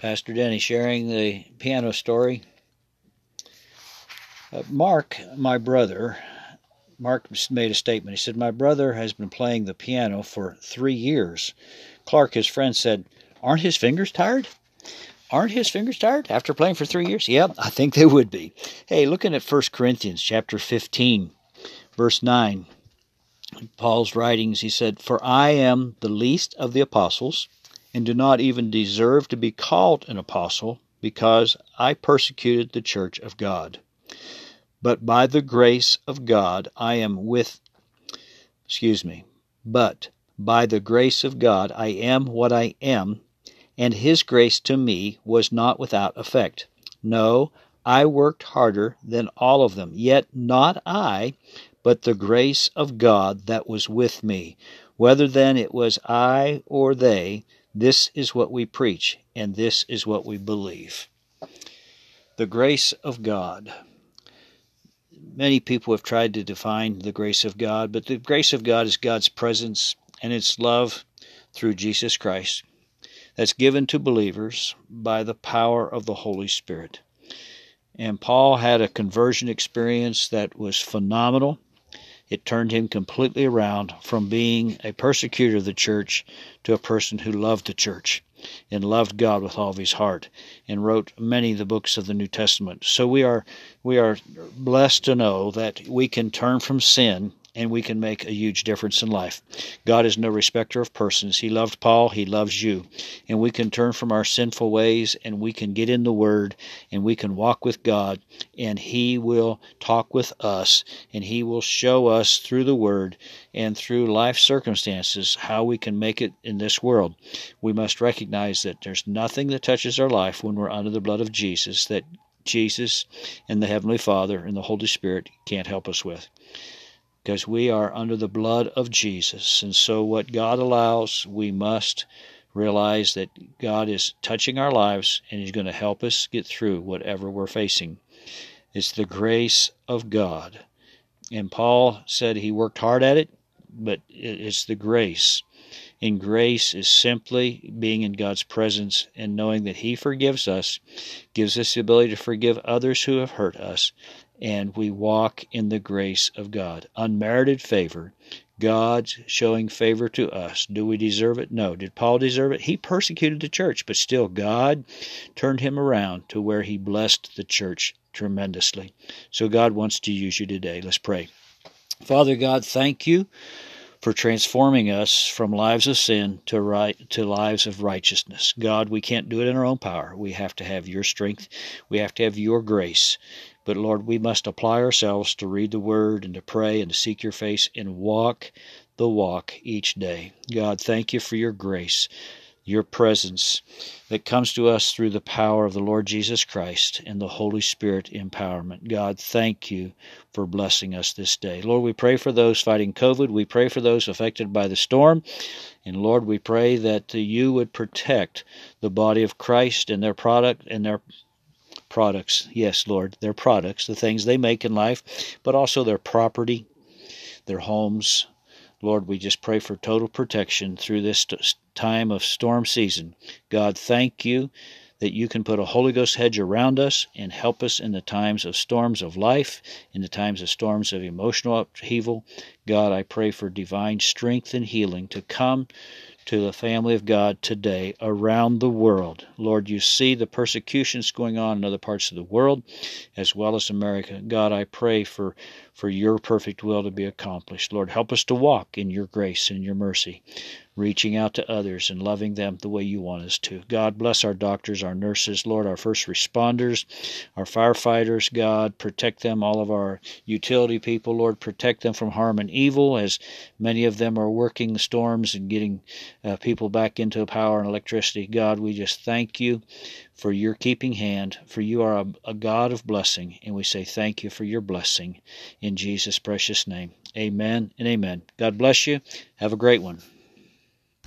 Pastor Denny sharing the piano story. Uh, Mark, my brother, Mark made a statement. He said, My brother has been playing the piano for three years. Clark, his friend, said, Aren't his fingers tired? Aren't his fingers tired after playing for three years? Yep, I think they would be. Hey, looking at 1 Corinthians chapter 15, verse 9, Paul's writings, he said, For I am the least of the apostles, and do not even deserve to be called an apostle, because I persecuted the church of God. But by the grace of God I am with, excuse me, but by the grace of God I am what I am, and His grace to me was not without effect. No, I worked harder than all of them, yet not I, but the grace of God that was with me. Whether then it was I or they, this is what we preach, and this is what we believe. The grace of God many people have tried to define the grace of God, but the grace of God is God's presence and its love through Jesus Christ that's given to believers by the power of the Holy Spirit. And Paul had a conversion experience that was phenomenal. It turned him completely around from being a persecutor of the church to a person who loved the church and loved God with all of his heart and wrote many of the books of the New Testament. So we are we are blessed to know that we can turn from sin and we can make a huge difference in life. God is no respecter of persons. He loved Paul, He loves you. And we can turn from our sinful ways and we can get in the Word and we can walk with God and He will talk with us and He will show us through the Word and through life circumstances how we can make it in this world. We must recognize that there's nothing that touches our life when we're under the blood of Jesus that Jesus and the Heavenly Father and the Holy Spirit can't help us with because we are under the blood of Jesus. And so, what God allows, we must realize that God is touching our lives and He's going to help us get through whatever we're facing. It's the grace of God. And Paul said he worked hard at it, but it's the grace. And grace is simply being in God's presence and knowing that He forgives us, gives us the ability to forgive others who have hurt us, and we walk in the grace of God. Unmerited favor, God's showing favor to us. Do we deserve it? No. Did Paul deserve it? He persecuted the church, but still God turned him around to where he blessed the church tremendously. So God wants to use you today. Let's pray. Father God, thank you for transforming us from lives of sin to right to lives of righteousness. God, we can't do it in our own power. We have to have your strength. We have to have your grace. But Lord, we must apply ourselves to read the Word and to pray and to seek your face and walk the walk each day. God, thank you for your grace, your presence that comes to us through the power of the Lord Jesus Christ and the Holy Spirit empowerment. God, thank you for blessing us this day. Lord, we pray for those fighting COVID. We pray for those affected by the storm. And Lord, we pray that you would protect the body of Christ and their product and their products. Yes, Lord, their products, the things they make in life, but also their property, their homes. Lord, we just pray for total protection through this time of storm season. God, thank you that you can put a Holy Ghost hedge around us and help us in the times of storms of life, in the times of storms of emotional upheaval. God, I pray for divine strength and healing to come to the family of God today around the world. Lord, you see the persecutions going on in other parts of the world as well as America. God, I pray for, for your perfect will to be accomplished. Lord, help us to walk in your grace and your mercy reaching out to others and loving them the way you want us to. God bless our doctors, our nurses, Lord, our first responders, our firefighters, God, protect them, all of our utility people, Lord, protect them from harm and evil as many of them are working storms and getting uh, people back into power and electricity. God, we just thank you for your keeping hand, for you are a, a God of blessing, and we say thank you for your blessing in Jesus' precious name. Amen and amen. God bless you. Have a great one.